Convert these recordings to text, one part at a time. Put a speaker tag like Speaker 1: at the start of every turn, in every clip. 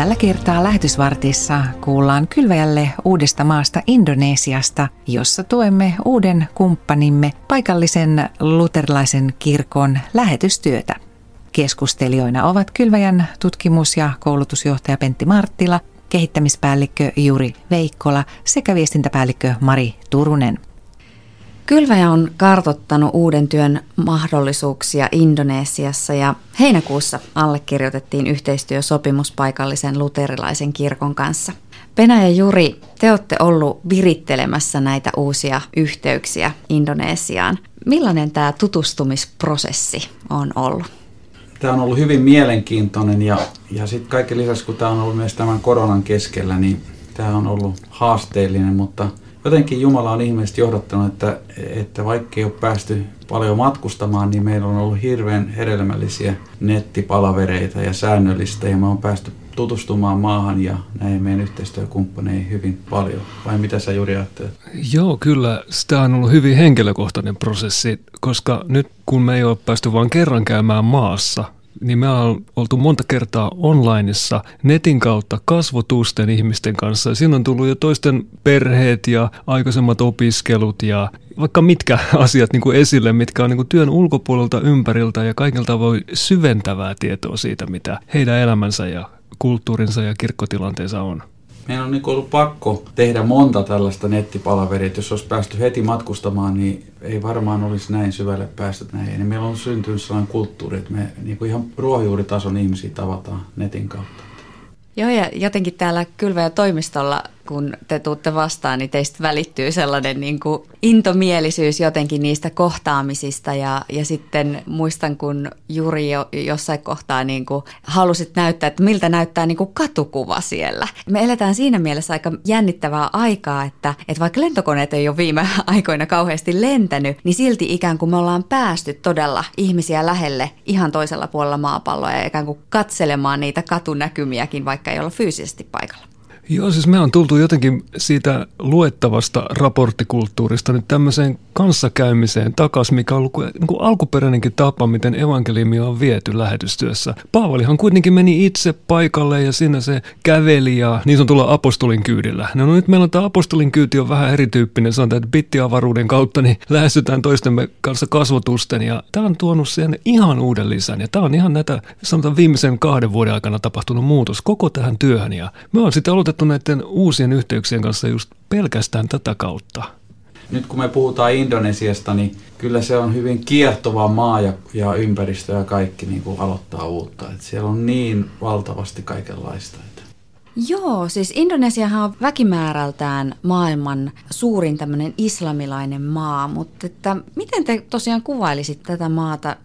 Speaker 1: Tällä kertaa lähetysvartissa kuullaan kylväjälle uudesta maasta Indonesiasta, jossa tuemme uuden kumppanimme paikallisen luterilaisen kirkon lähetystyötä. Keskustelijoina ovat Kylväjän tutkimus- ja koulutusjohtaja Pentti Marttila, kehittämispäällikkö Juri Veikkola sekä viestintäpäällikkö Mari Turunen.
Speaker 2: Kylväjä on kartottanut uuden työn mahdollisuuksia Indonesiassa ja heinäkuussa allekirjoitettiin yhteistyösopimus paikallisen luterilaisen kirkon kanssa. Penä ja Juri, te olette ollut virittelemässä näitä uusia yhteyksiä Indonesiaan. Millainen tämä tutustumisprosessi on ollut?
Speaker 3: Tämä on ollut hyvin mielenkiintoinen ja, ja sitten kaiken lisäksi, kun tämä on ollut myös tämän koronan keskellä, niin tämä on ollut haasteellinen, mutta – jotenkin Jumala on ihmeellisesti johdattanut, että, että vaikka ei ole päästy paljon matkustamaan, niin meillä on ollut hirveän hedelmällisiä nettipalavereita ja säännöllistä ja me on päästy tutustumaan maahan ja näihin meidän yhteistyökumppaneihin hyvin paljon. Vai mitä sä Juri ajattelet?
Speaker 4: Joo, kyllä. Sitä on ollut hyvin henkilökohtainen prosessi, koska nyt kun me ei ole päästy vain kerran käymään maassa, niin me on oltu monta kertaa onlineissa netin kautta kasvotusten ihmisten kanssa. siinä on tullut jo toisten perheet ja aikaisemmat opiskelut ja vaikka mitkä asiat niin kuin esille, mitkä on niin kuin työn ulkopuolelta ympäriltä ja kaikilta voi syventävää tietoa siitä, mitä heidän elämänsä ja kulttuurinsa ja kirkkotilanteensa on
Speaker 3: meidän on niin ollut pakko tehdä monta tällaista nettipalaveria. Että jos olisi päästy heti matkustamaan, niin ei varmaan olisi näin syvälle päästy näihin. Ja meillä on syntynyt sellainen kulttuuri, että me niin kuin ihan ruohonjuuritason ihmisiä tavataan netin kautta.
Speaker 2: Joo, ja jotenkin täällä kylvä- ja toimistolla kun te tuutte vastaan, niin teistä välittyy sellainen niin kuin intomielisyys jotenkin niistä kohtaamisista. Ja, ja sitten muistan, kun Juri jo, jossain kohtaa niin kuin halusit näyttää, että miltä näyttää niin kuin katukuva siellä. Me eletään siinä mielessä aika jännittävää aikaa, että, että vaikka lentokoneet ei ole viime aikoina kauheasti lentänyt, niin silti ikään kuin me ollaan päästy todella ihmisiä lähelle ihan toisella puolella maapalloa ja ikään kuin katselemaan niitä katunäkymiäkin, vaikka ei olla fyysisesti paikalla.
Speaker 4: Joo, siis me on tultu jotenkin siitä luettavasta raporttikulttuurista nyt tämmöiseen kanssakäymiseen takas, mikä on ollut niin kuin alkuperäinenkin tapa, miten evankeliumia on viety lähetystyössä. Paavalihan kuitenkin meni itse paikalle ja sinne se käveli ja niin tulla apostolin kyydillä. No, no nyt meillä on tämä apostolin kyyti on vähän erityyppinen, on tämä bittiavaruuden kautta, niin lähestytään toistemme kanssa kasvotusten ja tämä on tuonut sen ihan uuden lisän ja tämä on ihan näitä sanotaan viimeisen kahden vuoden aikana tapahtunut muutos koko tähän työhön ja me on sitten aloitettu näiden uusien yhteyksien kanssa just pelkästään tätä kautta
Speaker 3: nyt kun me puhutaan Indonesiasta, niin kyllä se on hyvin kiehtova maa ja, ja ympäristö ja kaikki niin kuin aloittaa uutta. Et siellä on niin valtavasti kaikenlaista. Että.
Speaker 2: Joo, siis Indonesiahan on väkimäärältään maailman suurin tämmöinen islamilainen maa, mutta että miten te tosiaan kuvailisit tätä maata?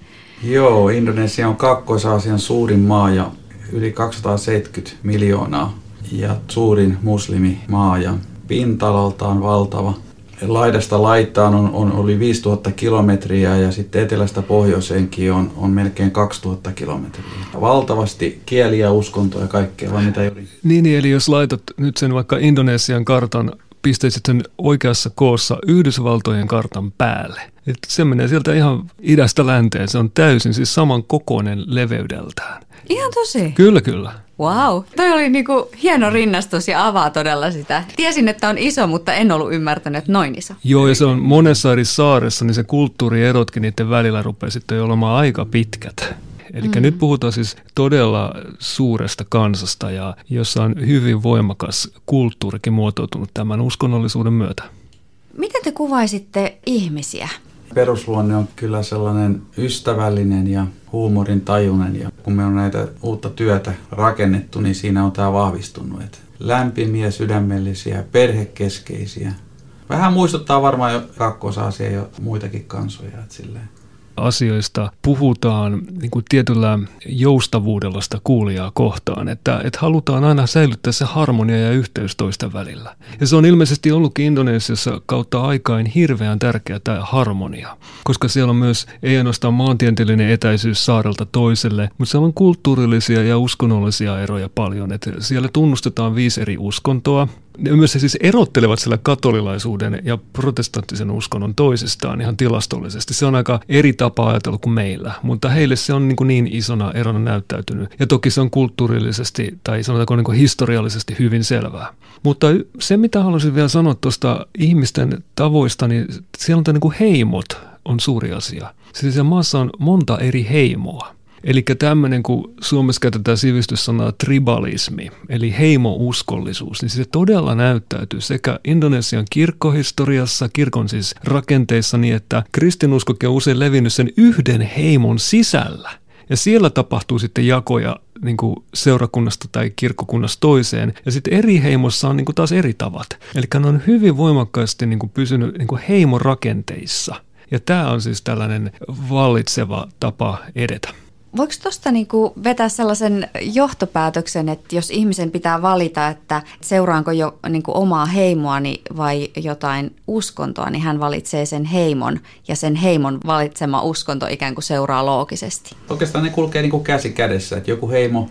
Speaker 3: Joo, Indonesia on Kaakkois-Aasian suurin maa ja yli 270 miljoonaa ja suurin muslimimaa ja pinta-alaltaan valtava laidasta laitaan on, on oli 5000 kilometriä ja sitten etelästä pohjoiseenkin on, on melkein 2000 kilometriä. Valtavasti kieliä, uskontoja ja kaikkea, vai mitä Juri?
Speaker 4: Niin, niin, eli jos laitat nyt sen vaikka Indonesian kartan, pisteisit sen oikeassa koossa Yhdysvaltojen kartan päälle. Et se menee sieltä ihan idästä länteen, se on täysin siis saman kokoinen leveydeltään.
Speaker 2: Ihan tosi?
Speaker 4: Kyllä, kyllä.
Speaker 2: Wow, toi oli niinku hieno rinnastus ja avaa todella sitä. Tiesin, että on iso, mutta en ollut ymmärtänyt, että noin iso.
Speaker 4: Joo, ja se on monessa eri saaressa, niin se kulttuurierotkin niiden välillä rupeaa sitten olemaan aika pitkät. Eli mm. nyt puhutaan siis todella suuresta kansasta, ja jossa on hyvin voimakas kulttuurikin muotoutunut tämän uskonnollisuuden myötä.
Speaker 2: Miten te kuvaisitte ihmisiä?
Speaker 3: Perusluonne on kyllä sellainen ystävällinen ja huumorin tajunen ja kun me on näitä uutta työtä rakennettu, niin siinä on tämä vahvistunut. Että lämpimiä, sydämellisiä, perhekeskeisiä. Vähän muistuttaa varmaan jo kakkosasia ja muitakin kansoja. Että silleen
Speaker 4: asioista puhutaan niin kuin tietyllä joustavuudella sitä kuulijaa kohtaan, että, että halutaan aina säilyttää se harmonia ja yhteys toisten välillä. Ja se on ilmeisesti ollutkin Indonesiassa kautta aikain hirveän tärkeä tämä harmonia, koska siellä on myös ei ainoastaan maantieteellinen etäisyys saarelta toiselle, mutta siellä on kulttuurillisia ja uskonnollisia eroja paljon. Että siellä tunnustetaan viisi eri uskontoa, Ne myös siis erottelevat sillä katolilaisuuden ja protestanttisen uskonnon toisistaan ihan tilastollisesti. Se on aika eri tapa ajatella kuin meillä, mutta heille se on niin, kuin niin isona erona näyttäytynyt. Ja toki se on kulttuurillisesti tai sanotaanko niin kuin historiallisesti hyvin selvää. Mutta se, mitä haluaisin vielä sanoa tuosta ihmisten tavoista, niin siellä on tämä niin kuin heimot on suuri asia. Siis maassa on monta eri heimoa. Eli tämmöinen, kun Suomessa käytetään sivistyssanaa tribalismi, eli heimouskollisuus, niin se todella näyttäytyy sekä Indonesian kirkkohistoriassa, kirkon siis rakenteissa niin, että kristinuskokin on usein levinnyt sen yhden heimon sisällä. Ja siellä tapahtuu sitten jakoja niin kuin seurakunnasta tai kirkkokunnasta toiseen. Ja sitten eri heimossa on niin kuin taas eri tavat. Eli ne on hyvin voimakkaasti niin kuin pysynyt niin kuin heimorakenteissa. Ja tämä on siis tällainen vallitseva tapa edetä.
Speaker 2: Voiko tuosta niinku vetää sellaisen johtopäätöksen, että jos ihmisen pitää valita, että seuraanko jo niinku omaa heimoani vai jotain uskontoa, niin hän valitsee sen heimon ja sen heimon valitsema uskonto ikään kuin seuraa loogisesti?
Speaker 3: Oikeastaan ne kulkee niinku käsi kädessä, että joku heimo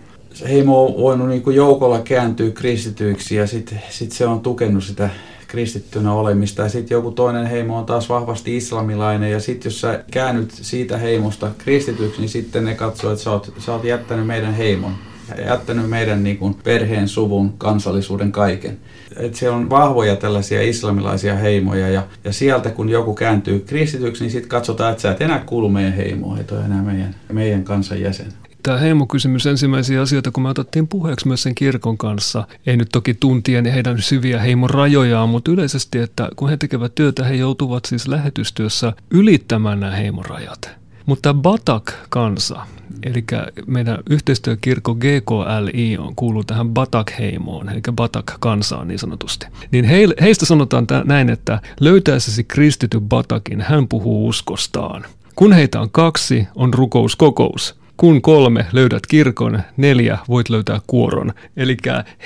Speaker 3: heimo on voinut niin joukolla kääntyä kristityiksi ja sitten sit se on tukenut sitä kristittynä olemista. Ja sitten joku toinen heimo on taas vahvasti islamilainen. Ja sitten jos sä käännyt siitä heimosta kristityksi, niin sitten ne katsoo, että sä oot, sä oot jättänyt meidän heimon. Ja jättänyt meidän niin kuin perheen, suvun, kansallisuuden kaiken. Et se on vahvoja tällaisia islamilaisia heimoja. Ja, ja sieltä kun joku kääntyy kristityksi, niin sitten katsotaan, että sä et enää kuulu meidän heimoon, et ole enää meidän, meidän kansan jäsen
Speaker 4: tämä heimokysymys ensimmäisiä asioita, kun me otettiin puheeksi myös sen kirkon kanssa. Ei nyt toki tuntien heidän syviä heimon rajojaan, mutta yleisesti, että kun he tekevät työtä, he joutuvat siis lähetystyössä ylittämään nämä heimorajat. Mutta Batak-kansa, eli meidän yhteistyökirkko GKLI on, kuuluu tähän Batak-heimoon, eli Batak-kansaan niin sanotusti. Niin heistä sanotaan näin, että löytäessäsi kristity Batakin, hän puhuu uskostaan. Kun heitä on kaksi, on rukouskokous. Kun kolme löydät kirkon, neljä voit löytää kuoron. Eli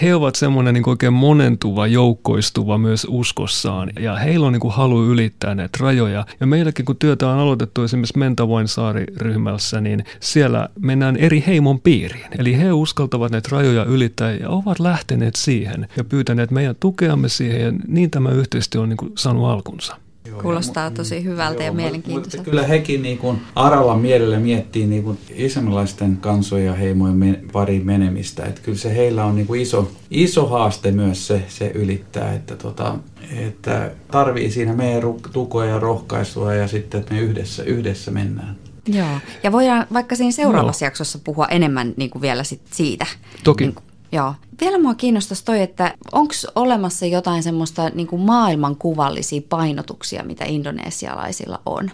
Speaker 4: he ovat semmoinen niin oikein monentuva, joukkoistuva myös uskossaan. Ja heillä on niin kuin halu ylittää näitä rajoja. Ja meilläkin kun työtä on aloitettu esimerkiksi Mentavoin saariryhmässä, niin siellä mennään eri heimon piiriin. Eli he uskaltavat näitä rajoja ylittää ja ovat lähteneet siihen ja pyytäneet meidän tukeamme siihen. Ja niin tämä yhteistyö on niin kuin saanut alkunsa.
Speaker 2: Kuulostaa tosi hyvältä joo, ja mielenkiintoiselta.
Speaker 3: Kyllä hekin niin kuin aralla mielellä miettii niin kuin islamilaisten kansojen ja heimojen men, pariin menemistä. Että kyllä se heillä on niin kuin iso, iso haaste myös se, se ylittää, että, tota, että tarvii siinä meidän tukoa ja rohkaisua ja sitten, että me yhdessä, yhdessä mennään.
Speaker 2: Joo, ja voidaan vaikka siinä seuraavassa Joo. jaksossa puhua enemmän niin kuin vielä sit siitä.
Speaker 4: Toki. Niin kuin,
Speaker 2: Joo. Vielä mua kiinnostaisi toi, että onko olemassa jotain semmoista niin kuin maailmankuvallisia painotuksia, mitä indonesialaisilla on?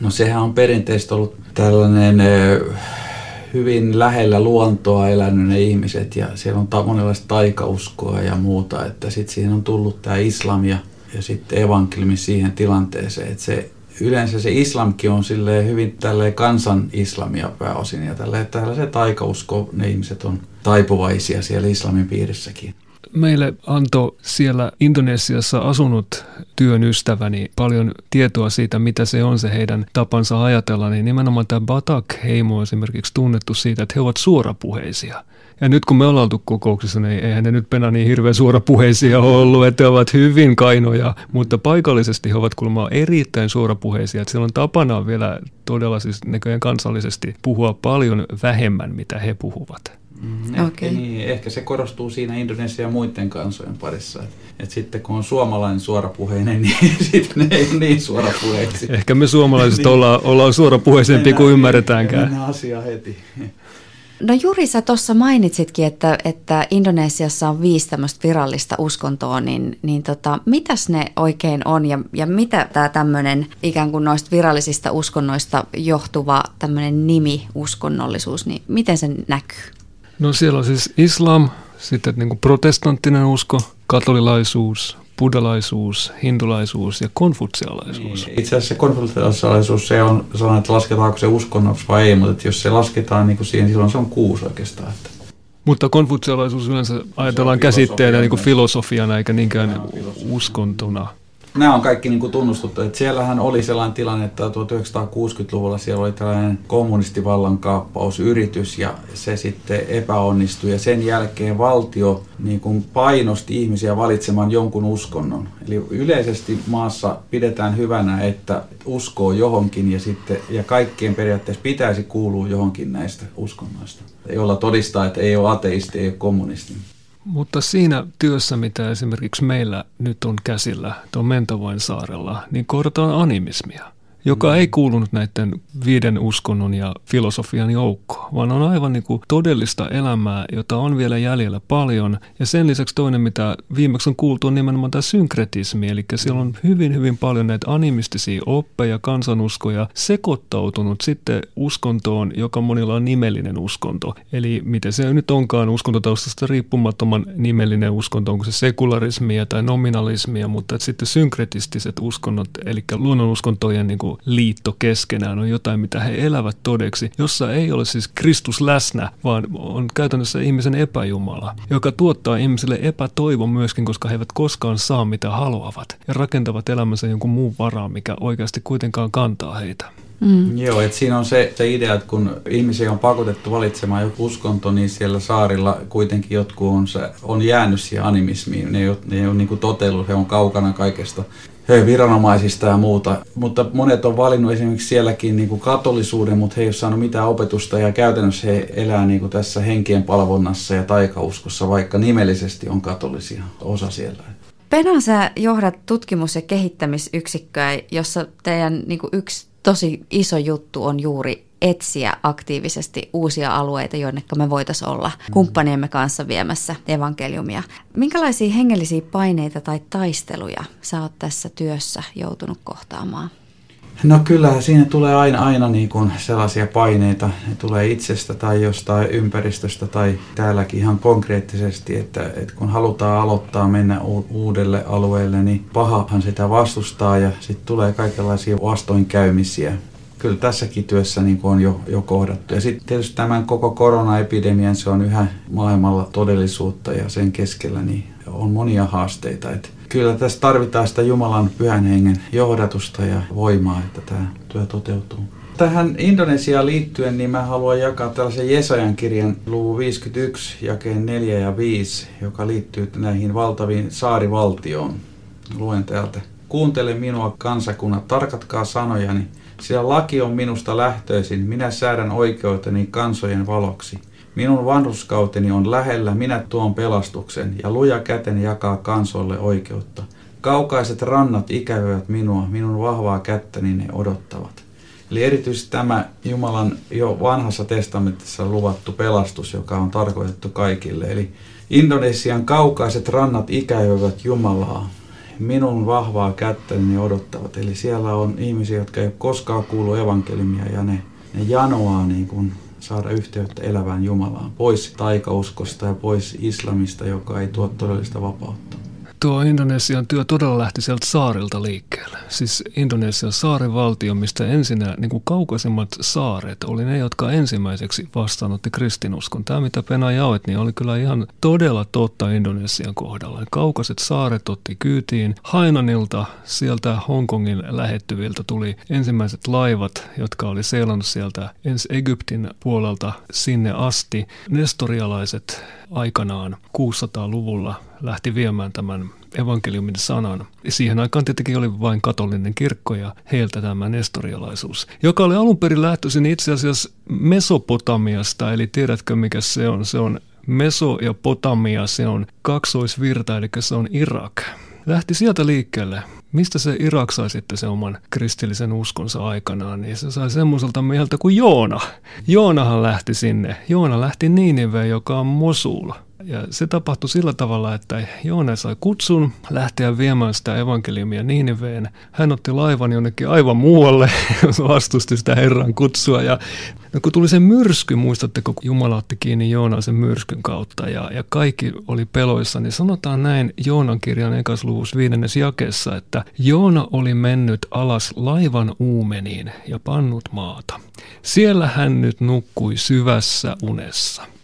Speaker 3: No sehän on perinteisesti ollut tällainen hyvin lähellä luontoa elänyt ne ihmiset ja siellä on ta- monenlaista taikauskoa ja muuta, että sitten siihen on tullut tämä islam ja, ja sitten evankeliumi siihen tilanteeseen, että se yleensä se islamkin on hyvin tälleen kansan islamia pääosin ja tälleen, tällaisen taikausko ne ihmiset on taipuvaisia siellä islamin piirissäkin.
Speaker 4: Meille antoi siellä Indonesiassa asunut työn ystäväni paljon tietoa siitä, mitä se on se heidän tapansa ajatella, niin nimenomaan tämä Batak-heimo on esimerkiksi tunnettu siitä, että he ovat suorapuheisia – ja nyt kun me ollaan oltu kokouksissa, niin eihän ne nyt penä niin hirveän suorapuheisia ollut, että he ovat hyvin kainoja, mutta paikallisesti he ovat kuulemma erittäin suorapuheisia. Että siellä on tapana vielä todella siis näköjään kansallisesti puhua paljon vähemmän, mitä he puhuvat.
Speaker 3: Mm, ehkä, okay. niin, ehkä se korostuu siinä Indonesian ja muiden kansojen parissa. Et, et sitten kun on suomalainen suorapuheinen, niin sitten ne ei ole niin suorapuheisia.
Speaker 4: Ehkä me suomalaiset niin. ollaan, ollaan suorapuheisempi kuin ymmärretäänkään.
Speaker 3: Mennään asia heti.
Speaker 2: No Juri, sä tuossa mainitsitkin, että, että Indonesiassa on viisi tämmöistä virallista uskontoa, niin, niin tota, mitäs ne oikein on ja, ja mitä tämä tämmöinen ikään kuin noista virallisista uskonnoista johtuva tämmöinen nimi, uskonnollisuus, niin miten se näkyy?
Speaker 4: No siellä on siis islam, sitten niin kuin protestanttinen usko, katolilaisuus, buddhalaisuus, hindulaisuus ja konfutsialaisuus.
Speaker 3: Niin, itse asiassa se konfutsialaisuus se on sellainen, että lasketaanko se uskonnoksi vai ei, mutta jos se lasketaan niin kuin siihen, silloin se on kuusi oikeastaan. Että.
Speaker 4: Mutta konfutsialaisuus yleensä ajatellaan käsitteenä niin kuin filosofiana eikä niinkään uskontona.
Speaker 3: Nämä on kaikki niin kuin tunnustuttu. Että siellähän oli sellainen tilanne, että 1960-luvulla siellä oli tällainen kommunistivallankaappausyritys ja se sitten epäonnistui. Ja sen jälkeen valtio niin kuin painosti ihmisiä valitsemaan jonkun uskonnon. Eli yleisesti maassa pidetään hyvänä, että uskoo johonkin ja, sitten, ja kaikkien periaatteessa pitäisi kuulua johonkin näistä uskonnoista, jolla todistaa, että ei ole ateisti, ei ole kommunisti.
Speaker 4: Mutta siinä työssä, mitä esimerkiksi meillä nyt on käsillä tuon Mentavoin saarella, niin kohdataan animismia joka ei kuulunut näiden viiden uskonnon ja filosofian joukkoon, vaan on aivan niin kuin todellista elämää, jota on vielä jäljellä paljon. Ja sen lisäksi toinen, mitä viimeksi on kuultu, on nimenomaan tämä synkretismi, eli siellä on hyvin, hyvin paljon näitä animistisia oppeja, kansanuskoja sekoittautunut sitten uskontoon, joka monilla on nimellinen uskonto. Eli miten se nyt onkaan uskontotaustasta riippumattoman nimellinen uskonto, onko se sekularismia tai nominalismia, mutta sitten synkretistiset uskonnot, eli luonnonuskontojen niin kuin liitto keskenään on jotain, mitä he elävät todeksi, jossa ei ole siis Kristus läsnä, vaan on käytännössä ihmisen epäjumala, joka tuottaa ihmisille epätoivon myöskin, koska he eivät koskaan saa mitä haluavat ja rakentavat elämänsä jonkun muun varaan, mikä oikeasti kuitenkaan kantaa heitä.
Speaker 3: Mm. Joo, että siinä on se, se idea, että kun ihmisiä on pakotettu valitsemaan joku uskonto, niin siellä saarilla kuitenkin jotkut on, se, on jäänyt siihen animismiin. Ne ei ole, ne ei ole niin kuin totellut, he on kaukana kaikesta viranomaisista ja muuta. Mutta monet on valinnut esimerkiksi sielläkin niin kuin katolisuuden, mutta he ei ole saanut mitään opetusta ja käytännössä he elää niin kuin tässä henkien palvonnassa ja taikauskossa, vaikka nimellisesti on katolisia osa siellä.
Speaker 2: Pena, sä johdat tutkimus- ja kehittämisyksikköä, jossa teidän niin kuin yksi tosi iso juttu on juuri etsiä aktiivisesti uusia alueita, joiden me voitaisiin olla kumppaniemme kanssa viemässä evankeliumia. Minkälaisia hengellisiä paineita tai taisteluja sä oot tässä työssä joutunut kohtaamaan?
Speaker 3: No kyllä, siinä tulee aina, aina niin kuin sellaisia paineita. Ne tulee itsestä tai jostain ympäristöstä tai täälläkin ihan konkreettisesti, että, että kun halutaan aloittaa mennä uudelle alueelle, niin pahahan sitä vastustaa ja sitten tulee kaikenlaisia vastoinkäymisiä kyllä tässäkin työssä niin kuin on jo, jo kohdattu. Ja sitten tietysti tämän koko koronaepidemian se on yhä maailmalla todellisuutta ja sen keskellä niin on monia haasteita. Et kyllä tässä tarvitaan sitä Jumalan pyhän hengen johdatusta ja voimaa, että tämä työ toteutuu. Tähän Indonesiaan liittyen niin mä haluan jakaa tällaisen Jesajan kirjan luvun 51, jakeen 4 ja 5, joka liittyy näihin valtaviin saarivaltioon. Luen täältä. Kuuntele minua kansakunnat, tarkatkaa sanojani, sillä laki on minusta lähtöisin, minä säädän oikeuteni kansojen valoksi. Minun vanhuskauteni on lähellä, minä tuon pelastuksen, ja luja käteni jakaa kansoille oikeutta. Kaukaiset rannat ikävöivät minua, minun vahvaa kättäni ne odottavat. Eli erityisesti tämä Jumalan jo vanhassa testamentissa luvattu pelastus, joka on tarkoitettu kaikille. Eli Indonesian kaukaiset rannat ikävöivät Jumalaa minun vahvaa kättäni odottavat. Eli siellä on ihmisiä, jotka ei koskaan kuulu evankeliumia ja ne, ne janoaa niin kuin saada yhteyttä elävään Jumalaan. Pois taikauskosta ja pois islamista, joka ei tuo todellista vapautta.
Speaker 4: Tuo Indonesian työ todella lähti sieltä saarilta liikkeelle. Siis Indonesian saarivaltio, mistä ensinnä niin kuin kaukaisemmat saaret oli ne, jotka ensimmäiseksi vastaanotti kristinuskon. Tämä, mitä Pena jaoit, niin oli kyllä ihan todella totta Indonesian kohdalla. Kaukaiset saaret otti kyytiin. Hainanilta, sieltä Hongkongin lähettyviltä tuli ensimmäiset laivat, jotka oli seilannut sieltä ensi Egyptin puolelta sinne asti. Nestorialaiset aikanaan 600-luvulla lähti viemään tämän evankeliumin sanan. Siihen aikaan tietenkin oli vain katolinen kirkko ja heiltä tämä nestorialaisuus, joka oli alun perin lähtöisin itse asiassa Mesopotamiasta, eli tiedätkö mikä se on? Se on Meso ja Potamia, se on kaksoisvirta, eli se on Irak. Lähti sieltä liikkeelle. Mistä se Irak sai sitten se oman kristillisen uskonsa aikanaan, niin se sai semmoiselta mieltä kuin Joona. Joonahan lähti sinne. Joona lähti Niiniveen, joka on Mosul. Ja se tapahtui sillä tavalla, että Joona sai kutsun lähteä viemään sitä evankeliumia Niiniveen. Hän otti laivan jonnekin aivan muualle, vastusti sitä Herran kutsua. Ja no kun tuli se myrsky, muistatteko, kun Jumala otti kiinni Joonaa sen myrskyn kautta ja, ja kaikki oli peloissa, niin sanotaan näin Joonan kirjan ekasluvuus viidennes jakeessa, että Joona oli mennyt alas laivan uumeniin ja pannut maata. Siellä hän nyt nukkui syvässä unessa.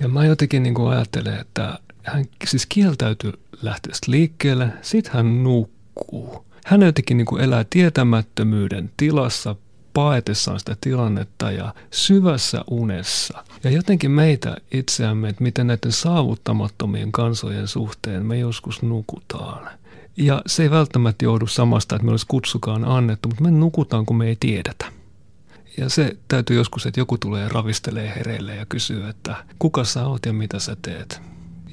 Speaker 4: Ja mä jotenkin niin kuin ajattelen, että hän siis kieltäytyi lähteä liikkeelle, sitten hän nukkuu. hän jotenkin niin kuin elää tietämättömyyden tilassa, paetessaan sitä tilannetta ja syvässä unessa. Ja jotenkin meitä itseämme, että miten näiden saavuttamattomien kansojen suhteen me joskus nukutaan. Ja se ei välttämättä joudu samasta, että me olisi kutsukaan annettu, mutta me nukutaan, kun me ei tiedetä. Ja se täytyy joskus, että joku tulee ravistelee hereille ja kysyy, että kuka sä oot ja mitä sä teet.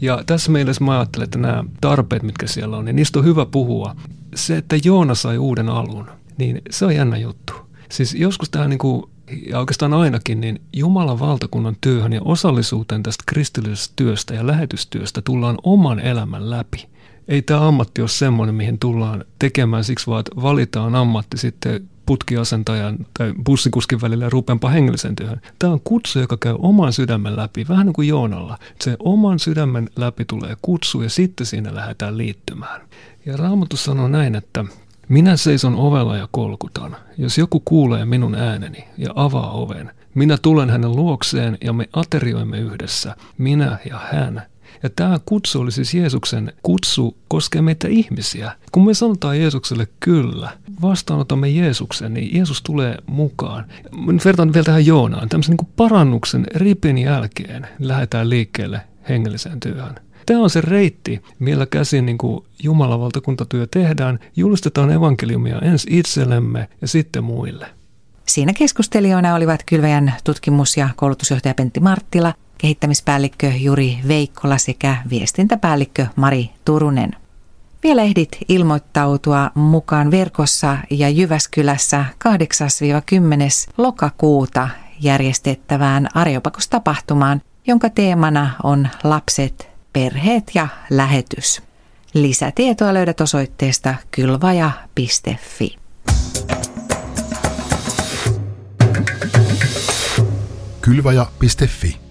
Speaker 4: Ja tässä mielessä mä ajattelen, että nämä tarpeet, mitkä siellä on, niin niistä on hyvä puhua. Se, että Joona sai uuden alun, niin se on jännä juttu. Siis joskus tämä niin kuin, ja oikeastaan ainakin, niin Jumalan valtakunnan työhön ja osallisuuteen tästä kristillisestä työstä ja lähetystyöstä tullaan oman elämän läpi. Ei tämä ammatti ole semmoinen, mihin tullaan tekemään siksi vaan, että valitaan ammatti sitten putkiasentajan tai bussikuskin välillä ja rupeanpa hengellisen työhön. Tämä on kutsu, joka käy oman sydämen läpi, vähän niin kuin Joonalla. Se oman sydämen läpi tulee kutsu ja sitten siinä lähdetään liittymään. Ja Raamattu sanoo näin, että minä seison ovella ja kolkutan. Jos joku kuulee minun ääneni ja avaa oven, minä tulen hänen luokseen ja me aterioimme yhdessä, minä ja hän. Ja tämä kutsu oli siis Jeesuksen kutsu koskee meitä ihmisiä. Kun me sanotaan Jeesukselle kyllä, vastaanotamme Jeesuksen, niin Jeesus tulee mukaan. Vertaan vielä tähän Joonaan. Tämmöisen niin parannuksen ripin jälkeen lähdetään liikkeelle hengelliseen työhön. Tämä on se reitti, millä käsin niin kuin Jumalan valtakuntatyö tehdään. Julistetaan evankeliumia ensin itsellemme ja sitten muille.
Speaker 1: Siinä keskustelijoina olivat Kylväjän tutkimus- ja koulutusjohtaja Pentti Marttila, kehittämispäällikkö Juri Veikkola sekä viestintäpäällikkö Mari Turunen. Vielä ehdit ilmoittautua mukaan verkossa ja Jyväskylässä 8-10. lokakuuta järjestettävään Areopakostapahtumaan, jonka teemana on lapset, perheet ja lähetys. Lisätietoa löydät osoitteesta kylvaja.fi.
Speaker 5: Kylvaja.fi